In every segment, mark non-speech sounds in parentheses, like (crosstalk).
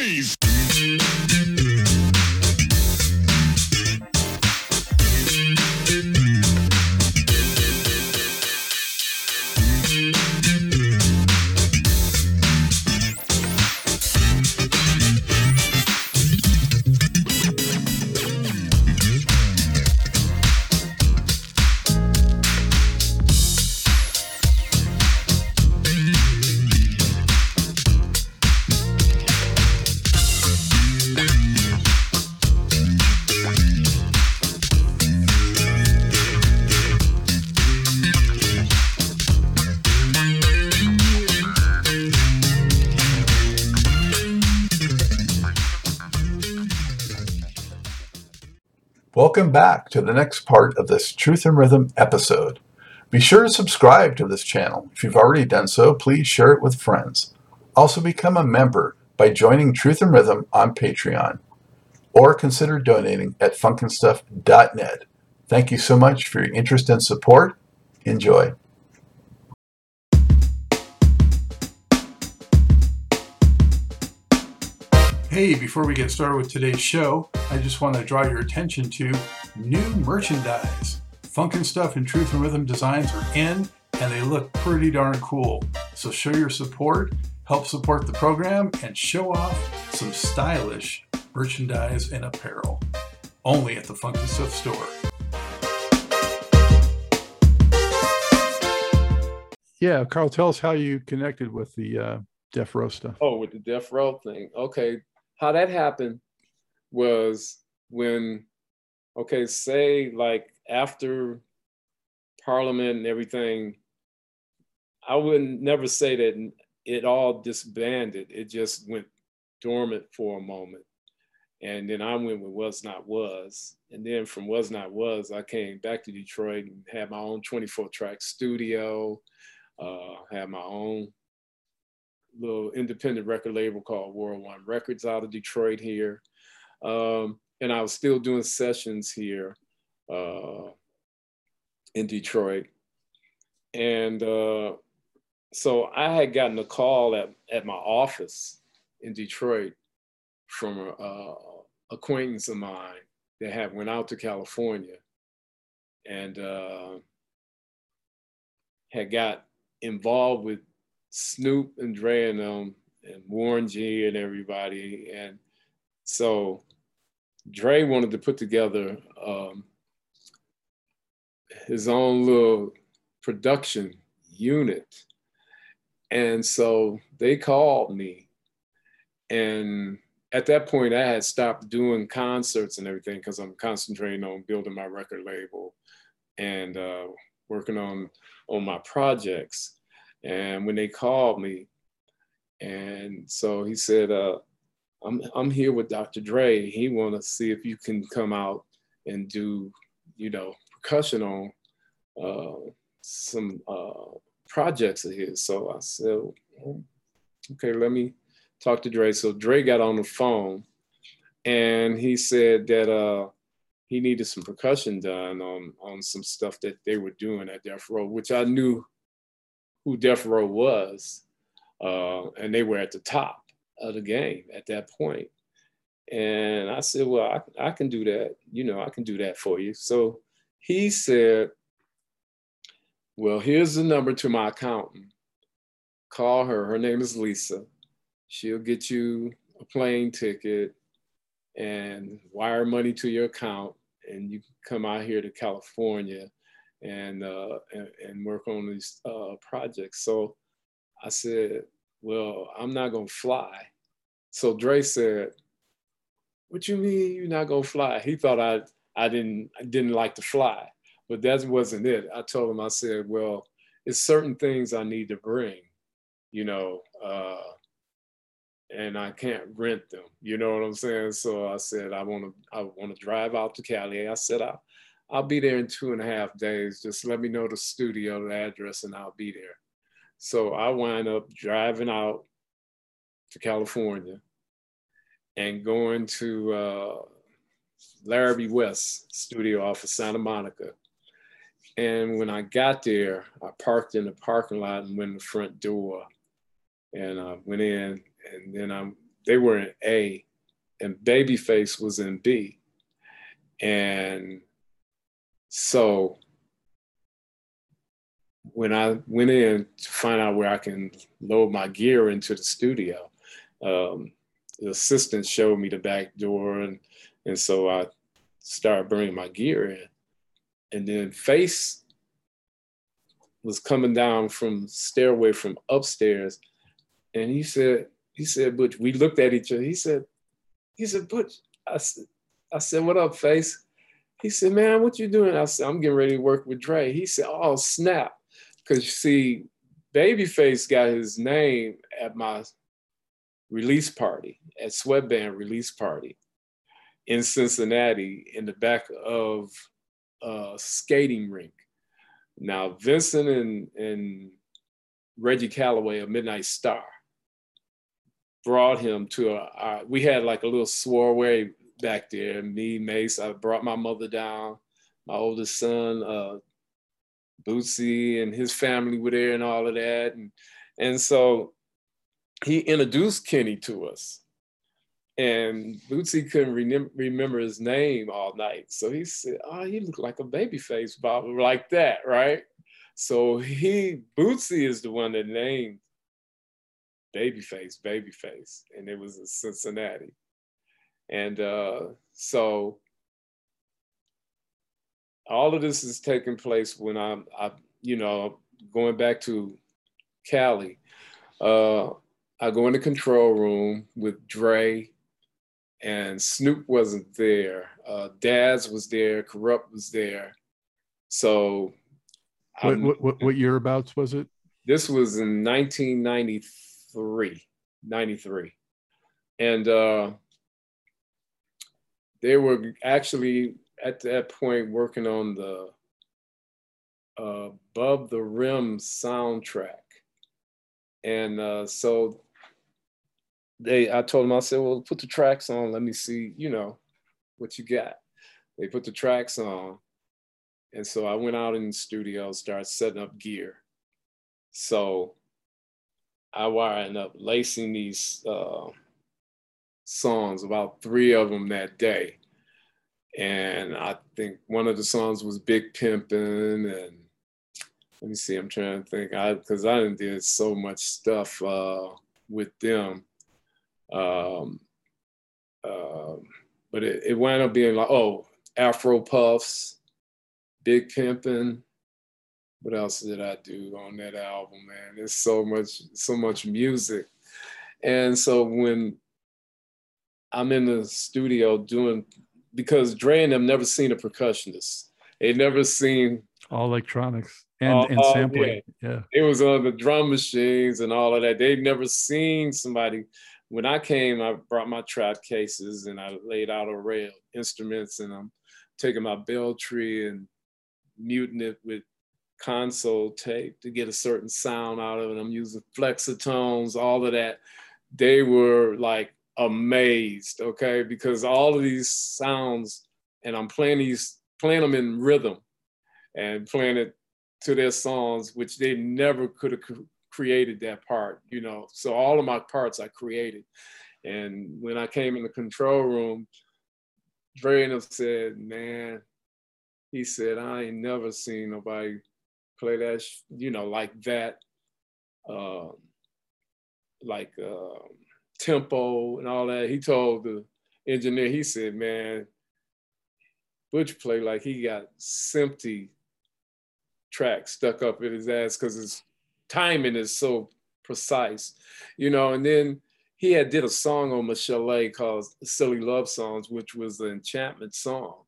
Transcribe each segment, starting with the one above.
noise. Welcome back to the next part of this Truth and Rhythm episode. Be sure to subscribe to this channel. If you've already done so, please share it with friends. Also become a member by joining Truth and Rhythm on Patreon or consider donating at funkinstuff.net. Thank you so much for your interest and support. Enjoy. Hey, before we get started with today's show, I just want to draw your attention to new merchandise. Funkin' Stuff and Truth and Rhythm designs are in, and they look pretty darn cool. So show your support, help support the program, and show off some stylish merchandise and apparel. Only at the Funkin' Stuff store. Yeah, Carl, tell us how you connected with the uh, Death Row stuff. Oh, with the Death Row thing. Okay, how that happened was when, okay, say like after Parliament and everything, I wouldn't never say that it all disbanded. It just went dormant for a moment. And then I went with Was Not Was. And then from Was Not Was, I came back to Detroit and had my own 24 track studio, uh, had my own little independent record label called World One Records out of Detroit here. Um, and I was still doing sessions here uh, in Detroit. And uh, so I had gotten a call at, at my office in Detroit from a, acquaintance of mine that had went out to California and uh, had got involved with Snoop and Dre and them and Warren G and everybody. And so Dre wanted to put together um, his own little production unit. And so they called me. And at that point, I had stopped doing concerts and everything because I'm concentrating on building my record label and uh, working on on my projects. And when they called me, and so he said, uh, I'm, I'm here with Dr. Dre. He want to see if you can come out and do, you know, percussion on uh, some uh, projects of his. So I said, okay, let me talk to Dre. So Dre got on the phone and he said that uh, he needed some percussion done on, on some stuff that they were doing at Death Row, which I knew who Death Row was, uh, and they were at the top of the game at that point. And I said, well, I, I can do that. You know, I can do that for you. So he said, well, here's the number to my accountant. Call her. Her name is Lisa. She'll get you a plane ticket and wire money to your account, and you can come out here to California and, uh, and, and, work on these uh, projects. So I said, well, I'm not gonna fly. So Dre said, what you mean you're not gonna fly? He thought I, I didn't, I didn't like to fly, but that wasn't it. I told him, I said, well, it's certain things I need to bring, you know, uh, and I can't rent them. You know what I'm saying? So I said, I want to, I want to drive out to Cali. I said, I, I'll be there in two and a half days. Just let me know the studio, the address, and I'll be there. So I wind up driving out to California and going to uh, Larrabee West studio off of Santa Monica. And when I got there, I parked in the parking lot and went in the front door. And I went in, and then I'm, they were in A, and Babyface was in B. And so when I went in to find out where I can load my gear into the studio, um, the assistant showed me the back door, and and so I started bringing my gear in, and then Face was coming down from stairway from upstairs, and he said, he said, Butch, we looked at each other. He said, he said, Butch, I said, I said, what up, Face? He said, man, what you doing? I said, I'm getting ready to work with Dre. He said, oh, snap. Because you see, Babyface got his name at my release party, at Sweatband release party in Cincinnati in the back of a skating rink. Now, Vincent and, and Reggie Calloway of Midnight Star brought him to a, we had like a little soiree back there. Me, Mace, I brought my mother down, my oldest son, uh, Bootsy and his family were there and all of that. And, and so he introduced Kenny to us. And Bootsy couldn't re- remember his name all night. So he said, Oh, he looked like a baby face, Bob, like that, right? So he, Bootsy is the one that named Babyface, Babyface. And it was in Cincinnati. And uh, so all of this is taking place when I'm, I, you know, going back to Cali. Uh, I go in the control room with Dre, and Snoop wasn't there. Uh, Daz was there. Kurupt was there. So, what, what, what, what year abouts was it? This was in 1993. 93, and uh, they were actually at that point working on the uh, Above the Rim soundtrack. And uh, so they, I told them, I said, well, put the tracks on. Let me see, you know, what you got. They put the tracks on. And so I went out in the studio, started setting up gear. So I wired up lacing these uh, songs, about three of them that day. And I think one of the songs was Big Pimpin' and let me see, I'm trying to think. I because I did so much stuff uh, with them. Um, uh, but it, it wound up being like, oh, Afro Puffs, Big Pimpin'. What else did I do on that album, man? There's so much, so much music. And so when I'm in the studio doing because Dre and them never seen a percussionist. They never seen all electronics and, and sampling. Yeah. yeah. It was on the drum machines and all of that. They'd never seen somebody. When I came, I brought my trap cases and I laid out array of instruments and I'm taking my bell tree and muting it with console tape to get a certain sound out of it. I'm using flexatones, all of that. They were like amazed, okay, because all of these sounds, and I'm playing these, playing them in rhythm and playing it to their songs, which they never could have created that part, you know. So all of my parts I created. And when I came in the control room, Dre said, man, he said, I ain't never seen nobody play that, you know, like that, uh, like uh, tempo and all that. He told the engineer, he said, man, Butch played like he got empty tracks stuck up in his ass because his timing is so precise, you know. And then he had did a song on Michel'le called Silly Love Songs, which was the enchantment song.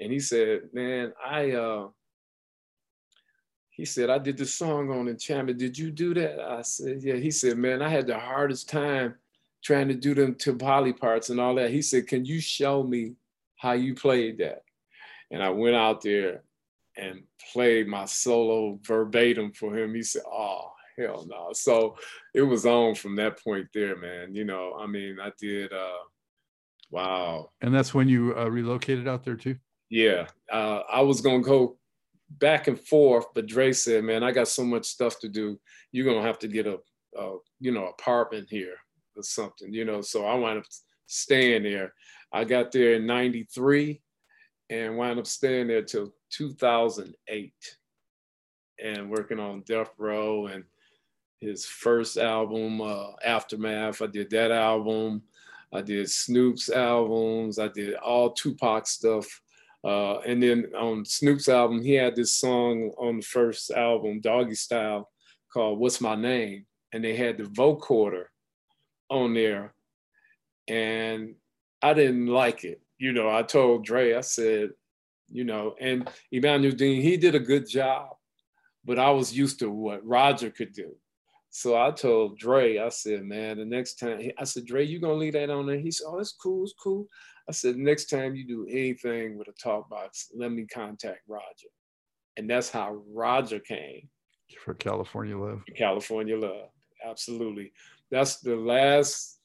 And he said, man, I, uh, he said, I did the song on enchantment. Did you do that? I said, yeah. He said, man, I had the hardest time trying to do them timbali parts and all that. He said, Can you show me how you played that? And I went out there and played my solo verbatim for him. He said, Oh, hell no. So it was on from that point there, man. You know, I mean, I did, uh, wow. And that's when you uh, relocated out there too? Yeah. Uh, I was going to go back and forth, but Dre said, Man, I got so much stuff to do. You're going to have to get a, a, you know, apartment here or something, you know. So I wound up staying there. I got there in 93 and wound up staying there till 2008 and working on Death Row and his first album, uh, Aftermath. I did that album. I did Snoop's albums. I did all Tupac stuff. Uh, and then on Snoop's album, he had this song on the first album, Doggy Style, called What's My Name? And they had the vocoder on there. And I didn't like it. You know, I told Dre, I said, you know, and Emmanuel-Dean, he did a good job, but I was used to what Roger could do. So I told Dre, I said, man, the next time, I said, Dre, you gonna leave that on there? He said, oh, it's cool, it's cool. I said, next time you do anything with a talk box, let me contact Roger. And that's how Roger came. For California Love. California Love, absolutely. That's the last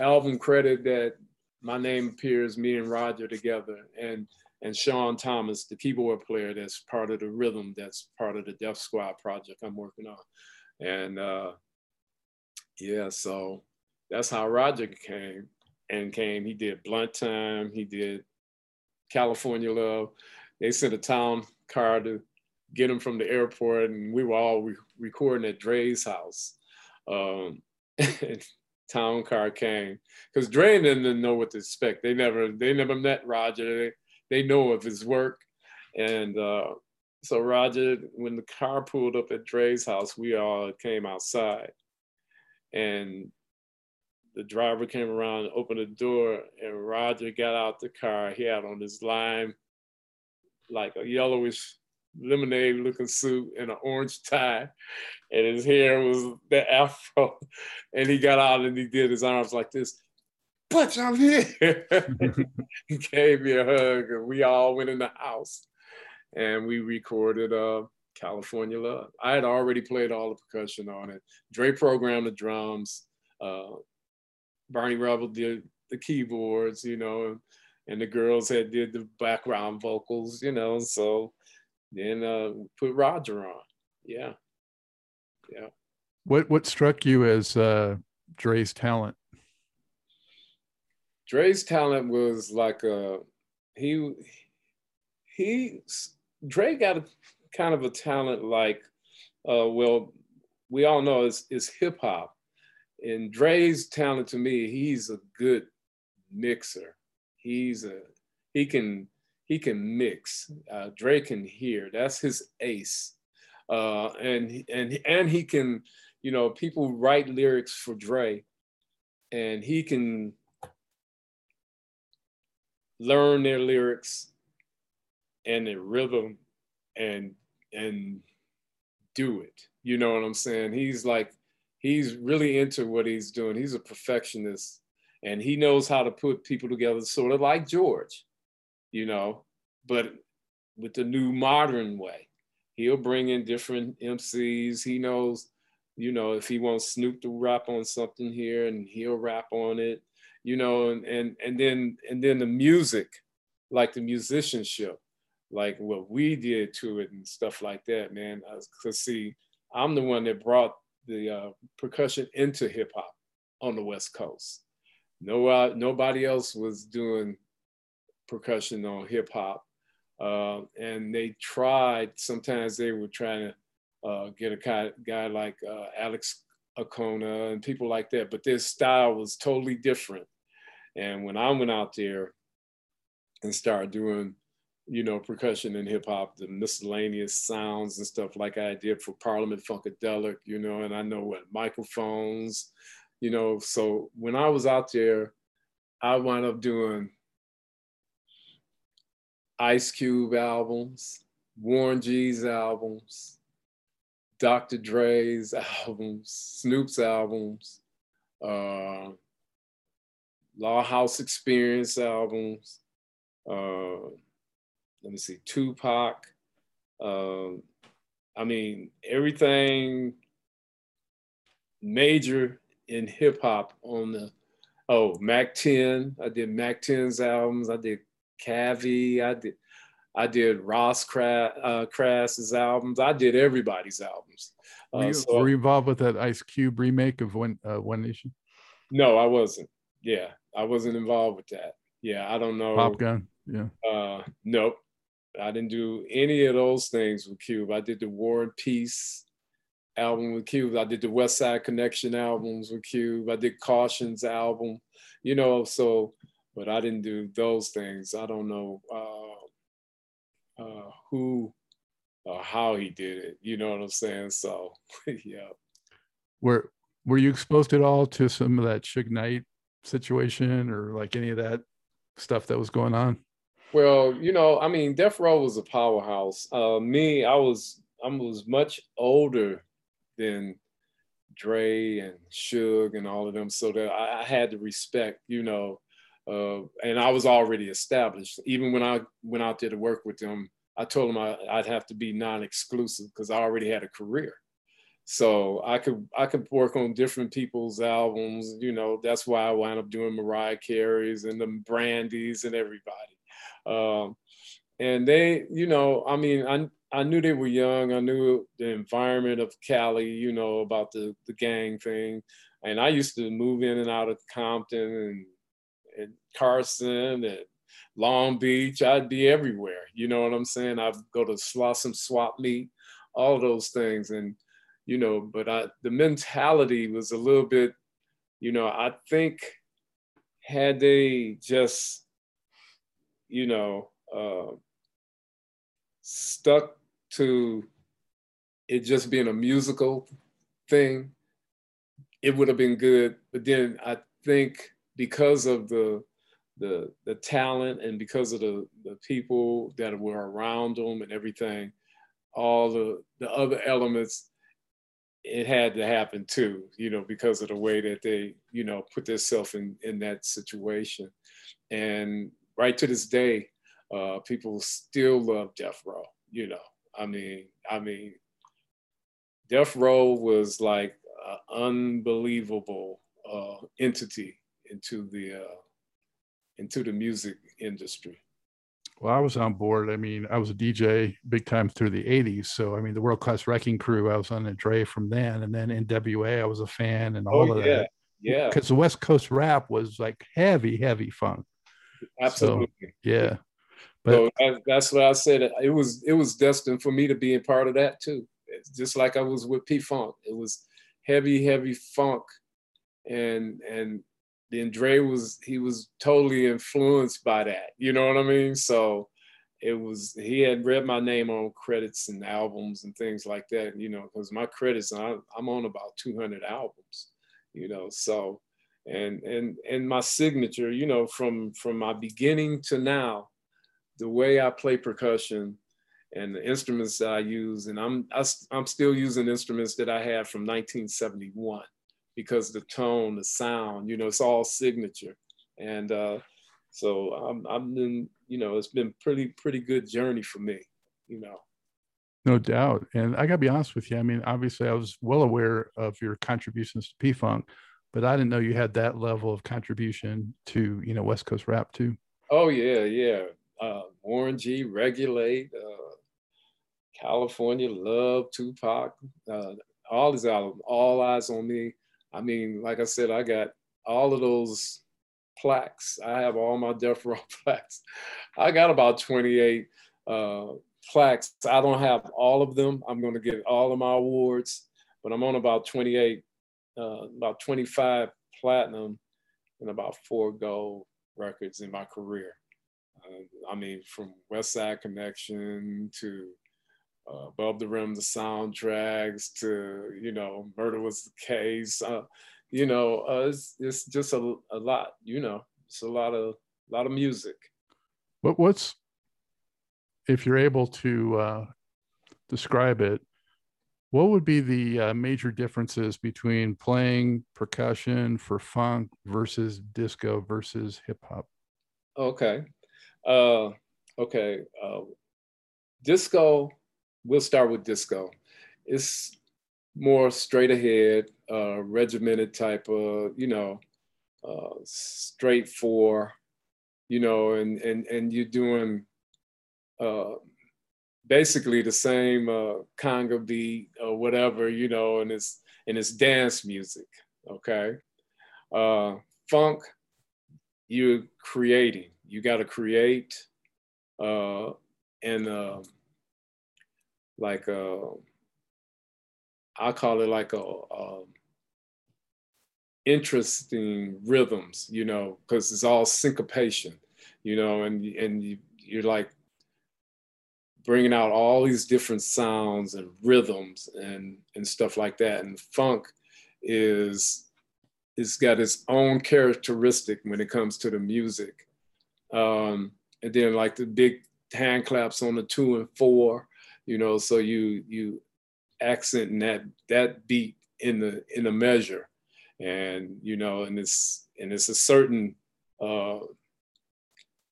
album credit that my name appears, me and Roger together, and and Sean Thomas, the keyboard player that's part of the rhythm, that's part of the Def Squad project I'm working on. And uh, yeah, so that's how Roger came and came. He did Blunt Time, he did California Love. They sent a town car to get him from the airport, and we were all re- recording at Dre's house. Um, (laughs) town car came because Dre didn't know what to expect. They never they never met Roger. They, they know of his work, and uh, so Roger, when the car pulled up at Dre's house, we all came outside, and the driver came around opened the door, and Roger got out the car. He had on his lime, like a yellowish lemonade looking suit and an orange tie and his hair was the afro (laughs) and he got out and he did his arms like this but I'm here (laughs) he gave me a hug and we all went in the house and we recorded uh, California Love. I had already played all the percussion on it. Dre programmed the drums. Uh, Barney Rubble did the keyboards, you know, and the girls had did the background vocals, you know. So then uh, put Roger on. Yeah. Yeah. What what struck you as uh, Dre's talent? Dre's talent was like a uh, he he Dre got a kind of a talent like uh, well we all know is is hip hop and Dre's talent to me he's a good mixer he's a he can he can mix. Uh, Dre can hear. That's his ace. Uh, and and and he can, you know, people write lyrics for Dre, and he can learn their lyrics and their rhythm and and do it. You know what I'm saying? He's like he's really into what he's doing. He's a perfectionist and he knows how to put people together sort of like George you know, but with the new modern way. He'll bring in different MCs. He knows, you know, if he wants Snoop to rap on something here and he'll rap on it, you know, and and and then and then the music, like the musicianship, like what we did to it and stuff like that, man. Cause see, I'm the one that brought the uh, percussion into hip hop on the West Coast. No, uh, nobody else was doing percussion on hip hop. Uh, and they tried, sometimes they were trying to uh, get a guy, guy like uh, Alex Acuna and people like that, but their style was totally different. And when I went out there and started doing, you know, percussion and hip hop, the miscellaneous sounds and stuff like I did for Parliament Funkadelic, you know, and I know what microphones, you know. So when I was out there, I wound up doing Ice Cube albums, Warren G's albums, Dr. Dre's (laughs) albums, Snoop's albums, uh, Law House Experience albums. Uh, let me see, Tupac. Uh, I mean, everything major in hip hop on the, oh, Mack 10. I did Mack 10's albums. I did Cavi. I did I did Ross Crass, uh, Crass's albums. I did everybody's albums. Uh, were, you, so, were you involved with that Ice Cube remake of One uh, One Nation? No, I wasn't. Yeah, I wasn't involved with that. Yeah, I don't know. Pop gun. Yeah. Uh, nope. I didn't do any of those things with Cube. I did the War and Peace album with Cube. I did the Westside Connection albums with Cube. I did Kausion's album, you know, so, but I didn't do those things. I don't know uh, uh, who or how he did it. You know what I'm saying? So, (laughs) yeah. Were, were you exposed at all to some of that Suge Knight situation or like any of that stuff that was going on? Well, you know, I mean, Death Row was a powerhouse. Uh, me, I was I was much older than Dre and Suge and all of them, so that I, I had to respect, you know, and I was already established. Even when I went out there to work with them, I told them I, would have to be non-exclusive because I already had a career. So I could I could work on different people's albums. You know, that's why I wound up doing Mariah Carey's and the Brandies and everybody. Um, and they, you know, I mean, I I knew they were young. I knew the environment of Cali. You know about the the gang thing, and I used to move in and out of Compton and Carson and Long Beach. I'd be everywhere. You know what I'm saying? I'd go to Slauson Swap Meet, all those things, and you know, but I, the mentality was a little bit, you know, I think had they just, you know, uh, stuck to it just being a musical thing, it would have been good. But then I think because of the the the talent and because of the the people that were around them and everything, all the the other elements it had to happen too, you know, because of the way that they, you know, put themselves in in that situation. And right to this day, uh, people still love Death Row. You know, I mean, I mean, Death Row was like an unbelievable uh, entity into the uh, into the music industry. Well, I was on board. I mean, I was a DJ big time through the 80s. So, I mean, the World Class Wrecking Crew, I was on a Dre from then. And then NWA, I was a fan and oh, all oh, of yeah. that. Yeah. Because the West Coast rap was like heavy, heavy funk. Absolutely. So, yeah. But so that's what I said. It was it was destined for me to be a part of that too. It's just like I was with P Funk. It was heavy, heavy funk. And and then Dre was he was totally influenced by that. You know what I mean? So it was he had read my name on credits and albums and things like that. You know, because my credits I, I'm on about 200 albums. You know, so and and and my signature. You know, from from my beginning to now, the way I play percussion and the instruments I use, and I'm I, am i am still using instruments that I had from 1971 because the tone, the sound, you know, it's all signature. And uh, so I'm, I'm been, you know, it's been pretty, pretty good journey for me, you know. No doubt. And I gotta be honest with you. I mean, obviously I was well aware of your contributions to P-Funk, but I didn't know you had that level of contribution to, you know, West Coast rap too. Oh yeah, yeah. Uh, Warren G, Regulate, uh, California Love, Tupac, uh, all these albums, All Eyez on Me. I mean, like I said, I got all of those plaques. I have all my Death Row (laughs) plaques. I got about 28 uh, plaques. I don't have all of them. I'm going to get all of my awards, but I'm on about 28, uh, about 25 platinum and about four gold records in my career. Uh, I mean, from Westside Connection to uh, above the rim, the soundtracks to you know, murder was the case. Uh, you know, uh, it's it's just a, a lot. You know, it's a lot of a lot of music. What what's if you're able to uh, describe it? What would be the uh, major differences between playing percussion for funk versus disco versus hip hop? Okay, uh, okay. Uh, disco we'll start with disco. It's more straight ahead, uh, regimented type of, you know, uh, straight for, you know, and and and you're doing uh, basically the same uh, conga beat or whatever, you know, and it's and it's dance music, okay. uh, funk, you're creating. You got to create, uh, and uh, like uh, I call it like a, a interesting rhythms, you know, because it's all syncopation, you know, and and you, you're like bringing out all these different sounds and rhythms and and stuff like that. And funk is it's got its own characteristic when it comes to the music. Um, and then like the big hand claps on the two and four, you know, so you you accent that that beat in the in the measure, and you know, and it's and it's a certain uh,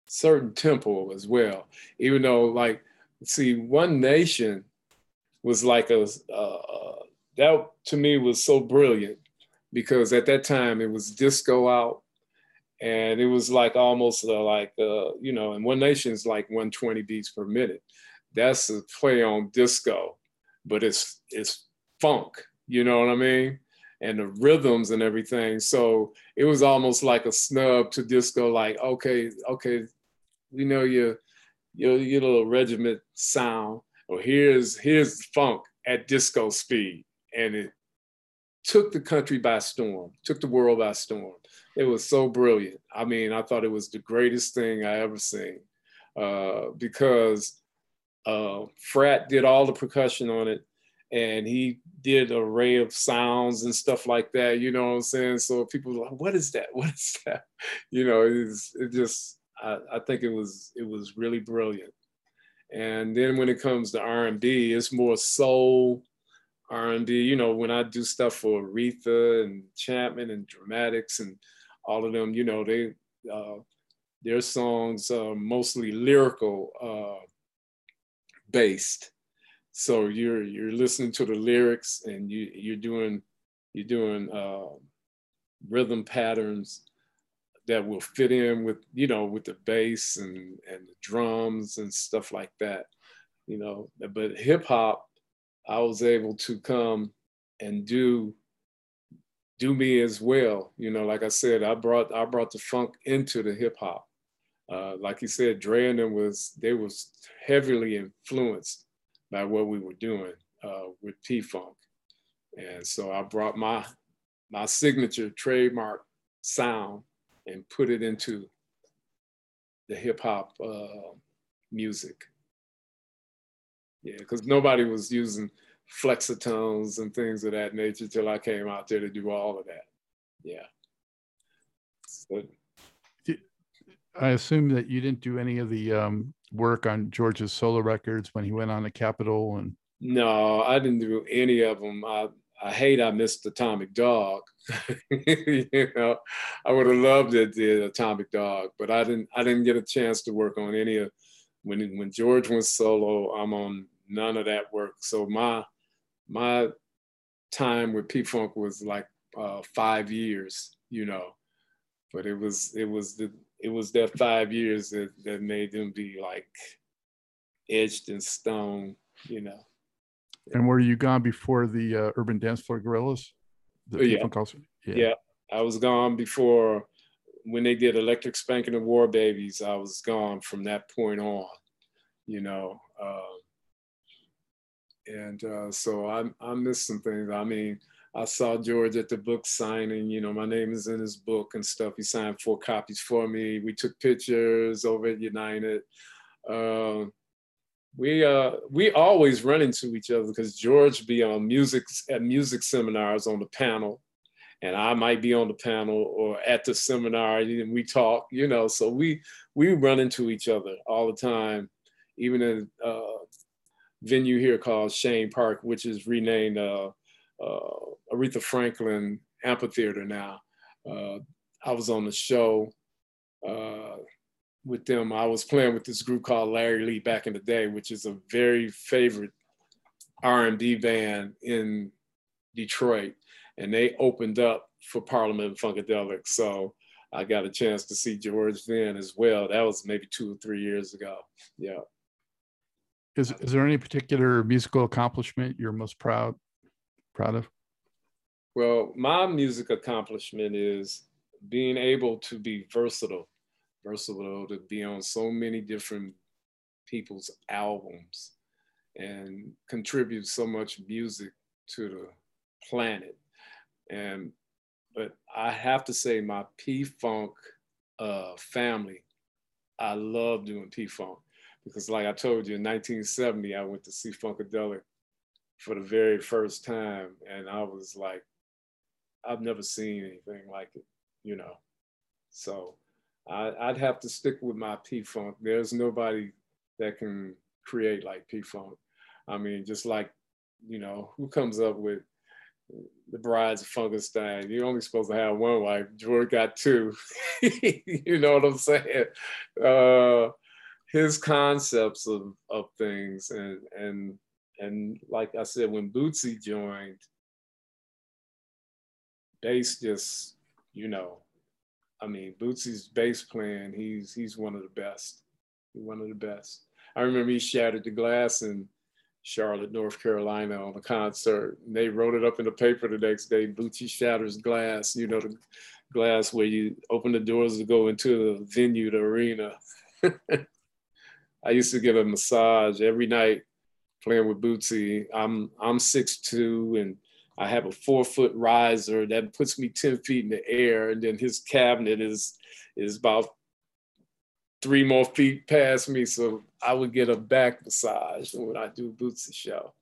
certain tempo as well. Even though like see, One Nation was like a uh, that to me was so brilliant because at that time it was disco out, and it was like almost uh, like uh, you know, and One Nation is like 120 beats per minute. That's a play on disco, but it's it's funk. You know what I mean? and the rhythms and everything. So it was almost like a snub to disco, like, okay, okay, we know your your, your little regiment sound, or here's here's funk at disco speed. And it took the country by storm, took the world by storm. It was so brilliant. I mean, I thought it was the greatest thing I ever seen uh, because uh, Frat did all the percussion on it and he did an array of sounds and stuff like that. You know what I'm saying? So people were like, "What is that? (laughs) What is that?" You know, it's it just I, I think it was it was really brilliant. And then when it comes to R&B, it's more soul R&B. You know, when I do stuff for Aretha and Chapman and Dramatics and all of them, you know, they uh, their songs are mostly lyrical uh, based. So you're you're listening to the lyrics and you you're doing you're doing uh, rhythm patterns that will fit in with you know with the bass and and the drums and stuff like that you know. But hip hop i was able to come and do do me as well. You know like i said i brought i brought the funk into the hip hop uh, like you said Dre and them was they was heavily influenced by what we were doing uh, with P-Funk and so i brought my my signature trademark sound and put it into the hip hop uh, music. Yeah, because nobody was using flexatones and things of that nature till I came out there to do all of that. Yeah. So, I assume that you didn't do any of the um, work on George's solo records when he went on the Capitol and. No, I didn't do any of them. I I hate I missed Atomic Dog. (laughs) you know, I would have loved it, the Atomic Dog, but I didn't. I didn't get a chance to work on any of when when George went solo. I'm on none of that work. So my my time with P Funk was like uh, five years. You know, but it was it was the it was that five years that that made them be like etched in stone. You know. And were you gone before the uh, Urban Dance Floor Guerillas? The yeah. yeah. yeah, I was gone before when they did Electric Spanking and War Babies. I was gone from that point on, you know. Uh, and uh, so I, I missed some things. I mean, I saw George at the book signing. You know, my name is in his book and stuff. He signed four copies for me. We took pictures over at United. Uh, we uh we always run into each other because George be on music at music seminars on the panel, and I might be on the panel or at the seminar, and we talk, you know. So we we run into each other all the time, even in a uh, venue here called Chene Park, which is renamed uh, uh, Aretha Franklin Amphitheater now. Uh, I was on the show. Uh, with them. I was playing with this group called Larry Lee back in the day, which is a very favorite R&B band in Detroit, and they opened up for Parliament Funkadelic. So I got a chance to see George then as well. That was maybe two or three years ago. Yeah. Is is there any particular musical accomplishment you're most proud proud of? Well, my music accomplishment is being able to be versatile, versatile to be on so many different people's albums and contribute so much music to the planet. And but I have to say my P-Funk uh, family, I love doing P-Funk because like I told you in 1970, I went to see Funkadelic for the very first time and I was like, I've never seen anything like it, you know. So I, would have to stick with my P-Funk. There's nobody that can create like P-Funk. I mean, just like, you know, who comes up with the brides of Funkenstein? You're only supposed to have one wife. George got two. (laughs) you know what I'm saying? Uh, his concepts of, of things and and and like I said, when Bootsy joined, bass just, you know, I mean, Bootsy's bass playing, he's he's one of the best. He's one of the best. I remember he shattered the glass in Charlotte, North Carolina on a concert. And they wrote it up in the paper the next day. Bootsy shatters glass, you know, the glass where you open the doors to go into the venue, the arena. (laughs) I used to get a massage every night playing with Bootsy. I'm I'm 6'2 and I have a four foot riser that puts me 10 feet in the air. And then his cabinet is is about three more feet past me. So I would get a back massage when I do Bootsy show.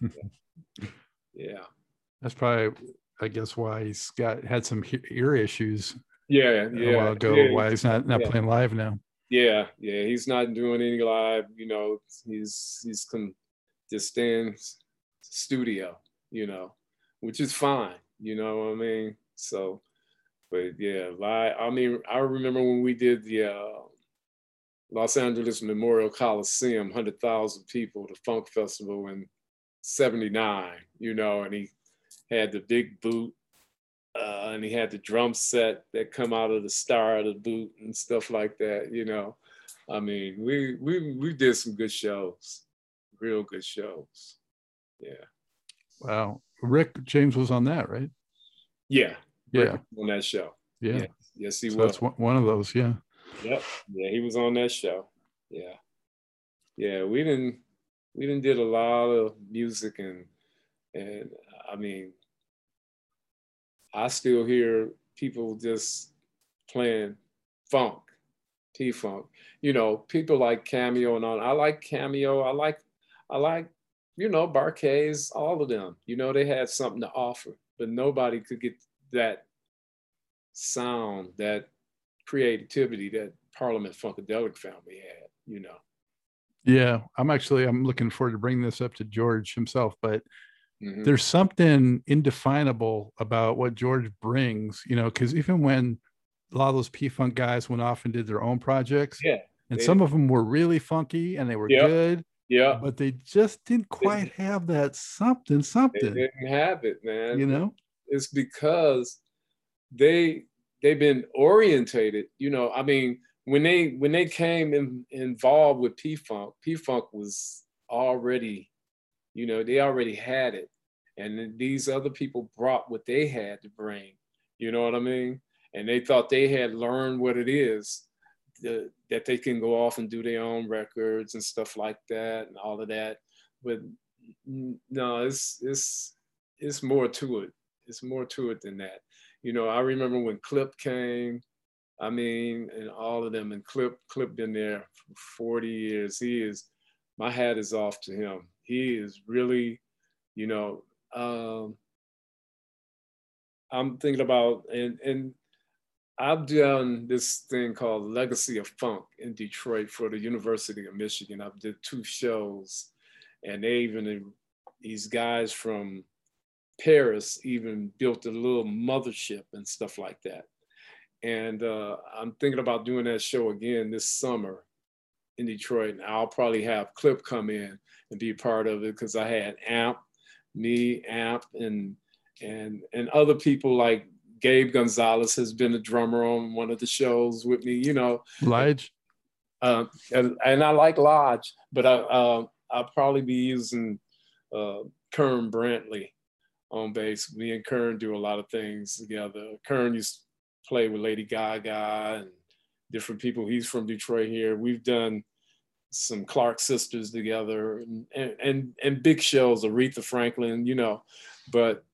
yeah. (laughs) yeah. That's probably, I guess, why he's got had some ear issues. Yeah, yeah. A while ago, yeah. why he's not not yeah. playing live now. Yeah, yeah. He's not doing any live. You know, he's he's con- just staying studio. You know, which is fine. You know what I mean? So but yeah, live. I mean, I remember when we did the uh, Los Angeles Memorial Coliseum, hundred thousand people, the Funk Festival in '79. You know, and he had the big boot, uh, and he had the drum set that come out of the star of the boot and stuff like that. You know, I mean, we we we did some good shows, real good shows. Yeah. Wow, Rick James was on that, right? Yeah, yeah on that show. Yeah. yeah. Yes, he so was. That's one of those. Yeah. Yep. Yeah, he was on that show. Yeah. Yeah, we didn't we didn't did a lot of music and and I mean I still hear people just playing funk, P funk. You know, people like Cameo and all. I like Cameo. I like I like, you know, Bar-Kays, all of them. You know, they had something to offer, but nobody could get that sound, that creativity that Parliament Funkadelic family had, you know. Yeah, I'm actually I'm looking forward to bringing this up to George himself, but Mhm. there's something indefinable about what George brings, you know, because even when a lot of those P Funk guys went off and did their own projects, Yeah, and they- some of them were really funky and they were good, yeah. but they just didn't quite have that something, something. They didn't have it, man. you know? it's because they they've been orientated you know i mean when they when they came in, involved with p-funk p-funk was already you know they already had it and these other people brought what they had to bring you know what i mean and they thought they had learned what it is that they can go off and do their own records and stuff like that and all of that but no it's it's it's more to it it's more to it than that. You know, I remember when Clip came, I mean, and all of them, and Clip, Clip been there for 40 years. He is, my hat is off to him. He is really, you know, um, I'm thinking about, and, and I've done this thing called Legacy of Funk in Detroit for the University of Michigan. I've did two shows, and they even, these guys from Paris even built a little mothership and stuff like that. And uh, I'm thinking about doing that show again this summer in Detroit. And I'll probably have Clip come in and be part of it because I had Amp, me, Amp, and and and other people like Gabe Gonzalez has been a drummer on one of the shows with me. You know, Lige. uh, and, and I like Lodge, but I uh, I'll probably be using uh, Kern Brantley on bass. Me and Kern do a lot of things together. Kern used to play with Lady Gaga and different people. He's from Detroit here. We've done some Clark sisters together and, and, and big shows, Aretha Franklin, you know, but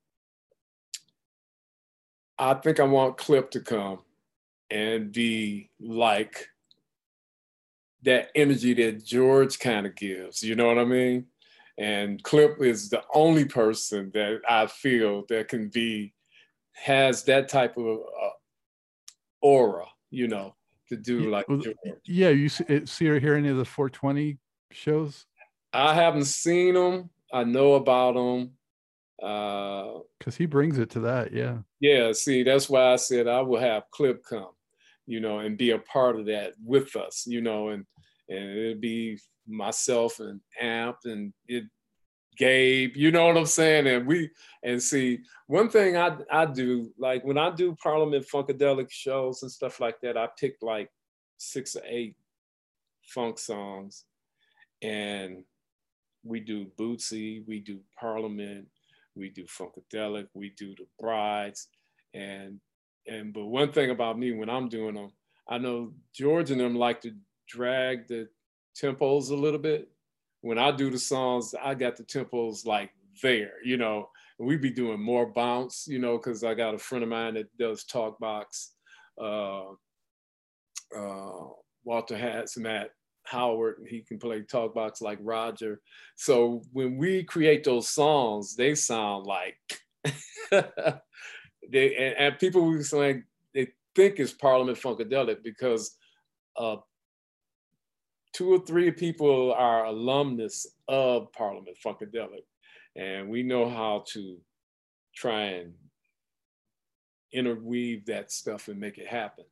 I think I want Clip to come and be like that energy that George kind of gives, you know what I mean? And Clip is the only person that I feel that can be, has that type of uh, aura, you know, to do like well, yeah you see see, or hear any of the 420 shows? I haven't seen them i know about them uh because he brings it to that yeah. Yeah see that's why i said i will have clip come you know and be a part of that with us you know and and it'd be myself and amp and it Gabe, you know what I'm saying? And we and see one thing I I do like when I do Parliament Funkadelic shows and stuff like that, I pick like six or eight funk songs, and we do Bootsy, we do Parliament, we do Funkadelic, we do the Brides, and and but one thing about me when I'm doing them, I know George and them like to drag the tempos a little bit when I do the songs, I got the tempos like there, you know. We be doing more bounce, you know, because I got a friend of mine that does talk box. Uh, uh, Walter has Matt Howard, he can play talk box like Roger. So when we create those songs, they sound like (laughs) they and, and people who saying they think it's Parliament Funkadelic because uh, two or three people are alumnus of Parliament Funkadelic, and we know how to try and interweave that stuff and make it happen.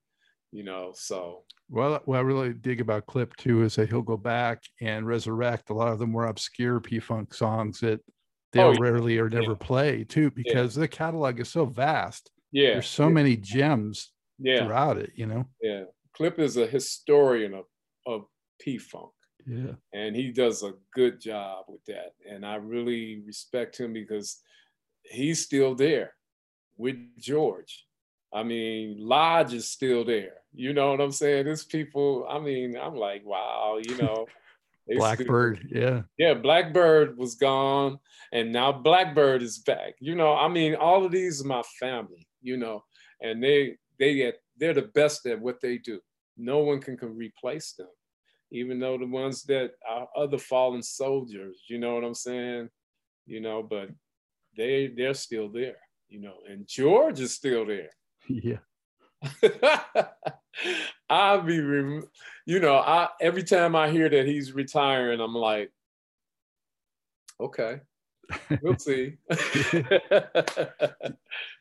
You know, so well, what I really dig about Clip too is that he'll go back and resurrect a lot of the more obscure P Funk songs that they'll oh, yeah. rarely or never yeah. play too, because yeah. the catalog is so vast. Yeah, there's so many gems yeah. throughout it. You know. Yeah, Clip is a historian of of P Funk. Yeah. And he does a good job with that. And I really respect him because he's still there with George. I mean, Lodge is still there. You know what I'm saying? There's people, I mean, I'm like, wow, you know. (laughs) Blackbird, still, yeah. Yeah, Blackbird was gone and now Blackbird is back. You know, I mean, all of these are my family, you know, and they they get they're the best at what they do. No one can, can replace them even though the ones that are other fallen soldiers, you know what I'm saying? You know, but they they're still there, you know, and George is still there. (laughs) Yeah. I'll be, you know, I every time I hear that he's retiring, I'm like, okay, we'll (laughs) see. (laughs) do,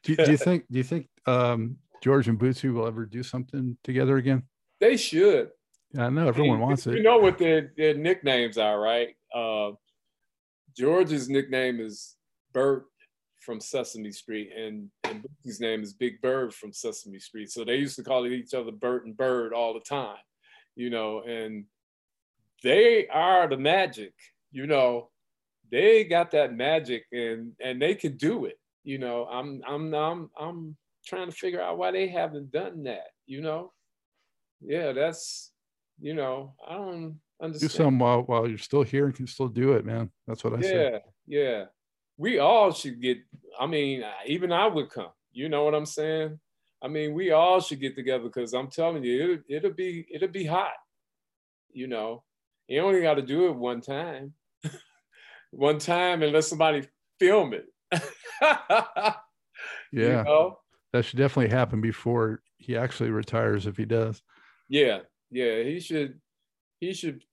do, you think? Do you think um, George and Bootsy will ever do something together again? They should. I know everyone wants it. (laughs) You know what their, their nicknames are, right? Uh, George's nickname is Bert from Sesame Street, and, and Bootsy's name is Big Bird from Sesame Street. So they used to call each other Bert and Bird all the time, you know, and they are the magic, you know. They got that magic and and they can do it. You know, I'm I'm I'm I'm trying to figure out why they haven't done that, you know. Yeah, that's you know, I don't understand. Do some while while you're still here and can still do it, man. That's what I yeah, say. Yeah, yeah. We all should get. I mean, even I would come. You know what I'm saying? I mean, we all should get together because I'm telling you, it, it'll be it'll be hot. You know, you only got to do it one time. (laughs) one time, and let somebody film it. (laughs) yeah. You know? That should definitely happen before he actually retires if he does. Yeah, yeah, he should he should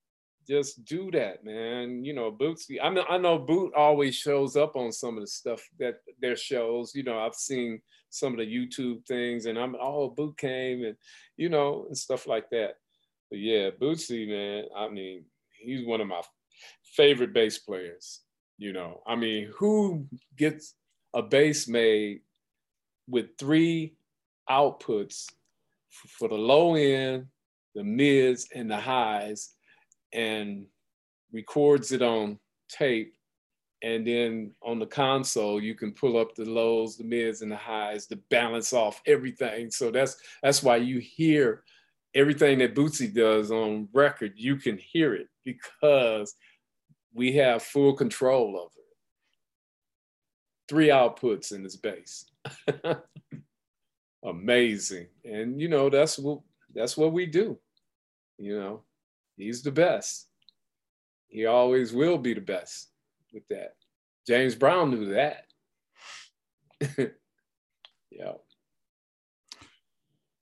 just do that, man. You know, Bootsy. I mean, I know Boot always shows up on some of the stuff that their shows. You know, I've seen some of the YouTube things, and I'm oh, Boot came, and you know, and stuff like that. But yeah, Bootsy, man. I mean, he's one of my favorite bass players. You know, I mean, who gets a bass made with three outputs for the low end, the mids and the highs and records it on tape And then on the console, you can pull up the lows, the mids, and the highs to balance off everything. So that's that's why you hear everything that Bootsy does on record. You can hear it because we have full control of it. Three outputs in this bass. (laughs) Amazing. And you know, that's what that's what we do. You know, he's the best. He always will be the best with that. James Brown knew that. (laughs) yeah.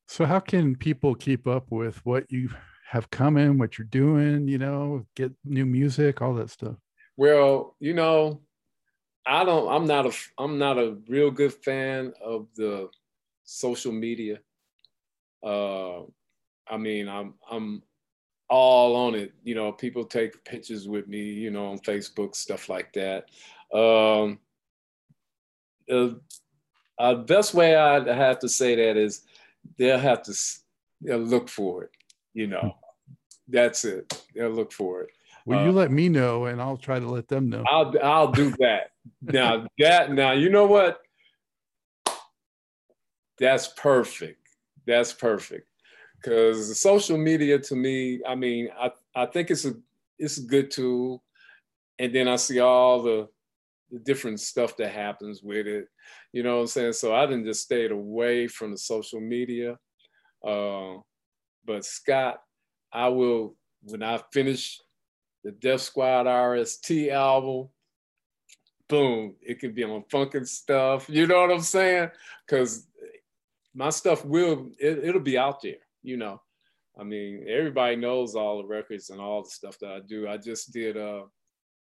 So how can people keep up with what you have coming, what you're doing, you know, get new music, all that stuff? Well, you know, I don't I'm not a I'm not a real good fan of the social media. Uh I mean, I'm I'm all on it. You know, people take pictures with me, you know, on Facebook, stuff like that. Um, the uh, best way I have to say that is they'll have to they'll look for it. You know, that's it. They'll look for it. Well, uh, you let me know, and I'll try to let them know. I'll I'll do that. (laughs) now that now you know what? That's perfect. That's perfect because social media to me, I mean, I, I think it's a it's a good tool, and then I see all the, the different stuff that happens with it. You know what I'm saying? So I didn't just stayed away from the social media. Uh, but Scott, I will when I finish the Death Squad RST album, boom, it could be on funkin' stuff. You know what I'm saying? Because my stuff will it, it'll be out there you know, I mean, everybody knows all the records and all the stuff that I do. I just did uh,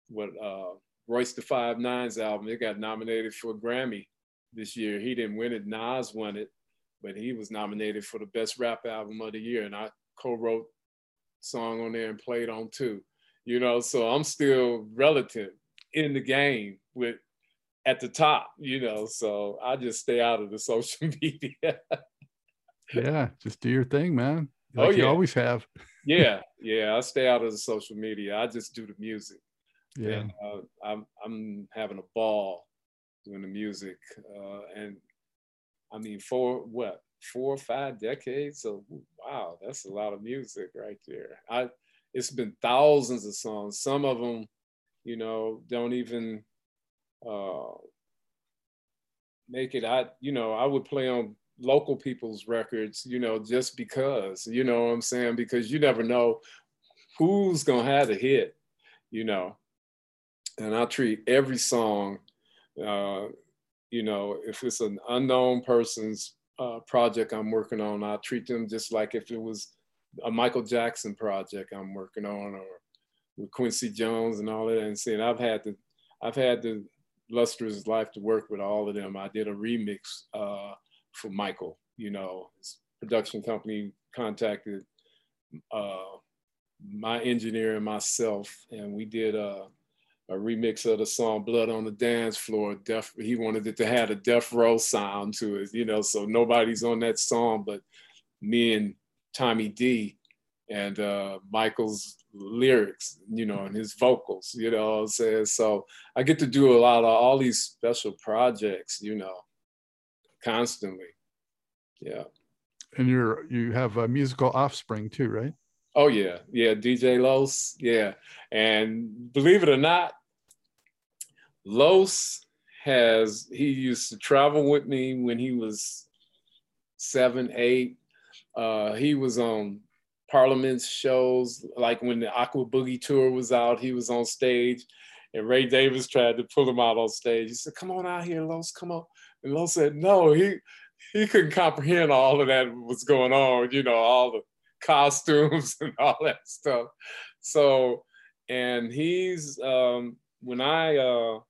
what uh, Royce da Five Nine's album. It got nominated for a Grammy this year. He didn't win it. Nas won it, but he was nominated for the best rap album of the year, and I co-wrote song on there and played on too. You know, so I'm still relative in the game with at the top. You know, so I just stay out of the (laughs) social media yeah, just do your thing, man. Oh, like oh, yeah. you always have. (laughs) yeah, yeah. I stay out of the social media. I just do the music. Yeah, and, uh, I'm I'm having a ball doing the music, uh, and I mean, for what four or five decades. So wow, that's a lot of music right there. I it's been thousands of songs. Some of them, you know, don't even uh, make it. I you know I would play on local people's records, you know, just because, you know what I'm saying? Because you never know who's gonna have a hit, you know. And I treat every song, uh, you know, if it's an unknown person's uh, project I'm working on, I treat them just like if it was a Michael Jackson project I'm working on, or with Quincy Jones and all that. And saying I've had the, I've had the lustrous life to work with all of them. I did a remix uh, for Michael. You know, his production company contacted uh, my engineer and myself, and we did a, a, remix of the song "Blood on the Dance Floor." Death, he wanted it to have a death row sound to it, you know. So nobody's on that song but me and Tommy D, and uh, Michael's lyrics, you know, and his vocals, you know. I'm saying so. I get to do a lot of all these special projects, you know constantly. Yeah. And you're you have a musical offspring too, right? Oh yeah, yeah. DJ Los, yeah. And believe it or not, Los has he used to travel with me when he was seven, eight. Uh, he was on Parliament's shows, like when the Aqua Boogie tour was out, he was on stage, and Ray Davis tried to pull him out on stage. He said, "Come on out here, Los, come on." And said, no, he he couldn't comprehend all of that was going on, you know, all the costumes (laughs) and all that stuff. So, and he's um, when I uh,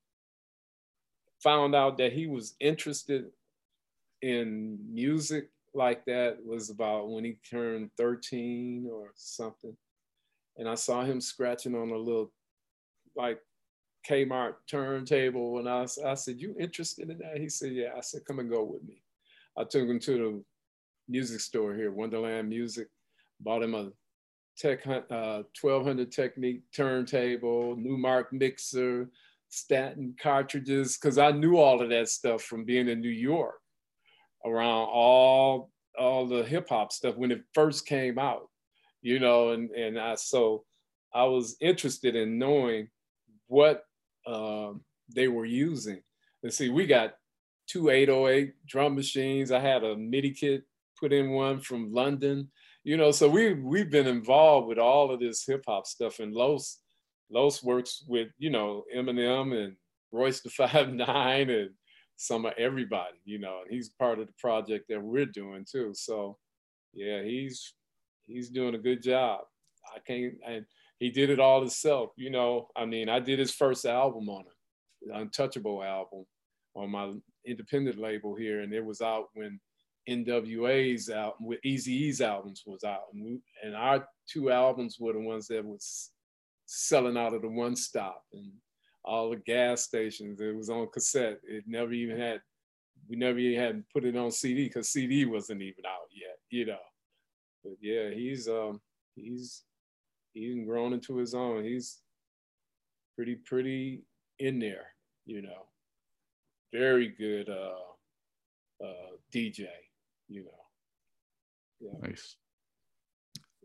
found out that he was interested in music like that was about when he turned 13 or something. And I saw him scratching on a little like Kmart turntable. And I, I said, you interested in that? He said, yeah. I said, come and go with me. I took him to the music store here, Wonderland Music, bought him a Tech uh, 1200 Technics turntable, Numark mixer, Stanton cartridges because I knew all of that stuff from being in New York around all all the hip hop stuff when it first came out, you know, and and I so I was interested in knowing what um, they were using. Let's see, we got two 808 drum machines. I had a MIDI kit put in one from London, you know. So we we've been involved with all of this hip hop stuff, and Los Los works with you know Eminem and Royce da (laughs) Five Nine and some of everybody, you know, and he's part of the project that we're doing too. So yeah, he's he's doing a good job. I can't and he did it all himself, you know. I mean, I did his first album on it, Untouchable album on my independent label here, and it was out when NWA's out with Eazy-E's albums was out, and, we, and our two albums were the ones that was selling out of the one stop and all the gas stations. It was on cassette. It never even had, we never even had put it on CD because CD wasn't even out yet, you know. But yeah, he's um he's he's grown into his own. He's pretty pretty in there, you know. Very good uh, uh, DJ, you know. Yeah. Nice.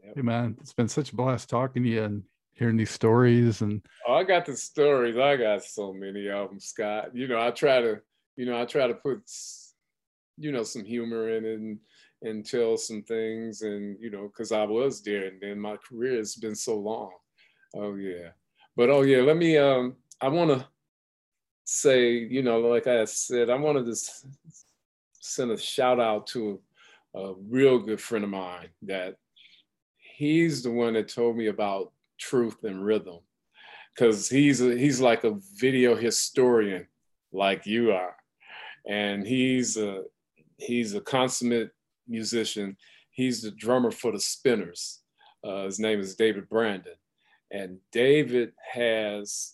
Yep. Hey man, it's been such a blast talking to you and hearing these stories and oh, I got the stories. I got so many of them, Scott. You know, I try to, you know, I try to put, you know, some humor in it and, and tell some things, and you know, because I was there, and then my career has been so long. Oh yeah, but oh yeah, let me. Um, I want to say, you know, like I said, I wanted to send a shout out to a real good friend of mine that he's the one that told me about truth and rhythm because he's a, he's like a video historian like you are and he's a he's a consummate musician. He's the drummer for the spinners. Uh, his name is david brandon. And david has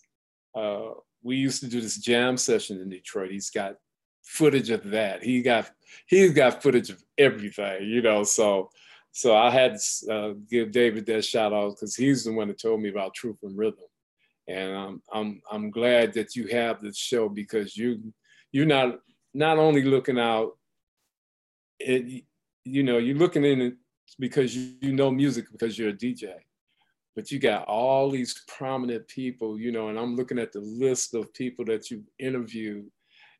uh, we used to do this jam session in detroit. He's got footage of that. He got he's got footage of everything you know? So so I had to uh, give David that shout out because he's the one that told me about Truth and Rhythm, and um, I'm I'm glad that you have this show because you you're not not only looking out, it you know you're looking in it because you, you know music because you're a DJ, but you got all these prominent people, you know, and I'm looking at the list of people that you've interviewed,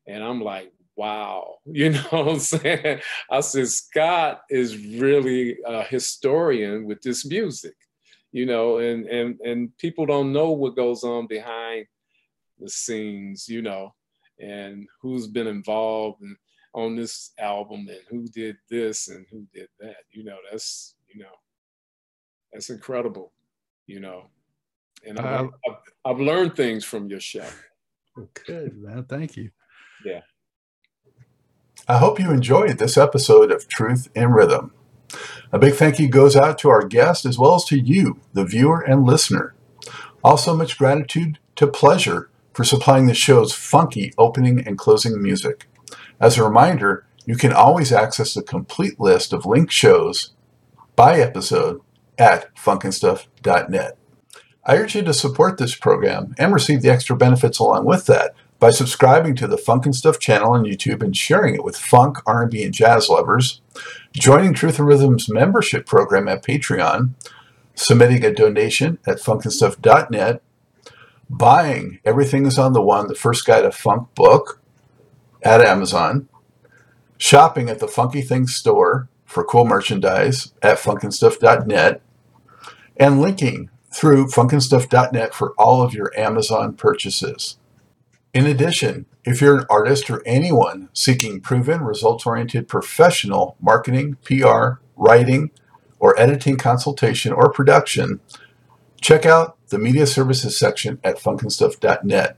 and I'm like, wow, (laughs) you know what I'm saying? I said, Scott is really a historian with this music, you know, and, and, and people don't know what goes on behind the scenes, you know, and who's been involved in, on this album and who did this and who did that, you know, that's, you know, that's incredible, you know. And I've, uh, I've, I've learned things from your show. Good, man. Thank you. Yeah. I hope you enjoyed this episode of Truth in Rhythm. A big thank you goes out to our guest as well as to you, the viewer and listener. Also, much gratitude to Pleasure for supplying the show's funky opening and closing music. As a reminder, you can always access the complete list of linked shows by episode at funkandstuff.net. I urge you to support this program and receive the extra benefits along with that by subscribing to the Funk and Stuff channel on YouTube and sharing it with funk, R&B, and jazz lovers, joining Truth in Rhythm's membership program at Patreon, submitting a donation at funkandstuff.net, buying Everything is on the One, the first guide to funk book at Amazon, shopping at the Funky Things store for cool merchandise at funkandstuff.net, and linking through funkandstuff.net for all of your Amazon purchases. In addition, if you're an artist or anyone seeking proven, results oriented professional marketing, PR, writing, or editing consultation or production, check out the media services section at funkandstuff.net.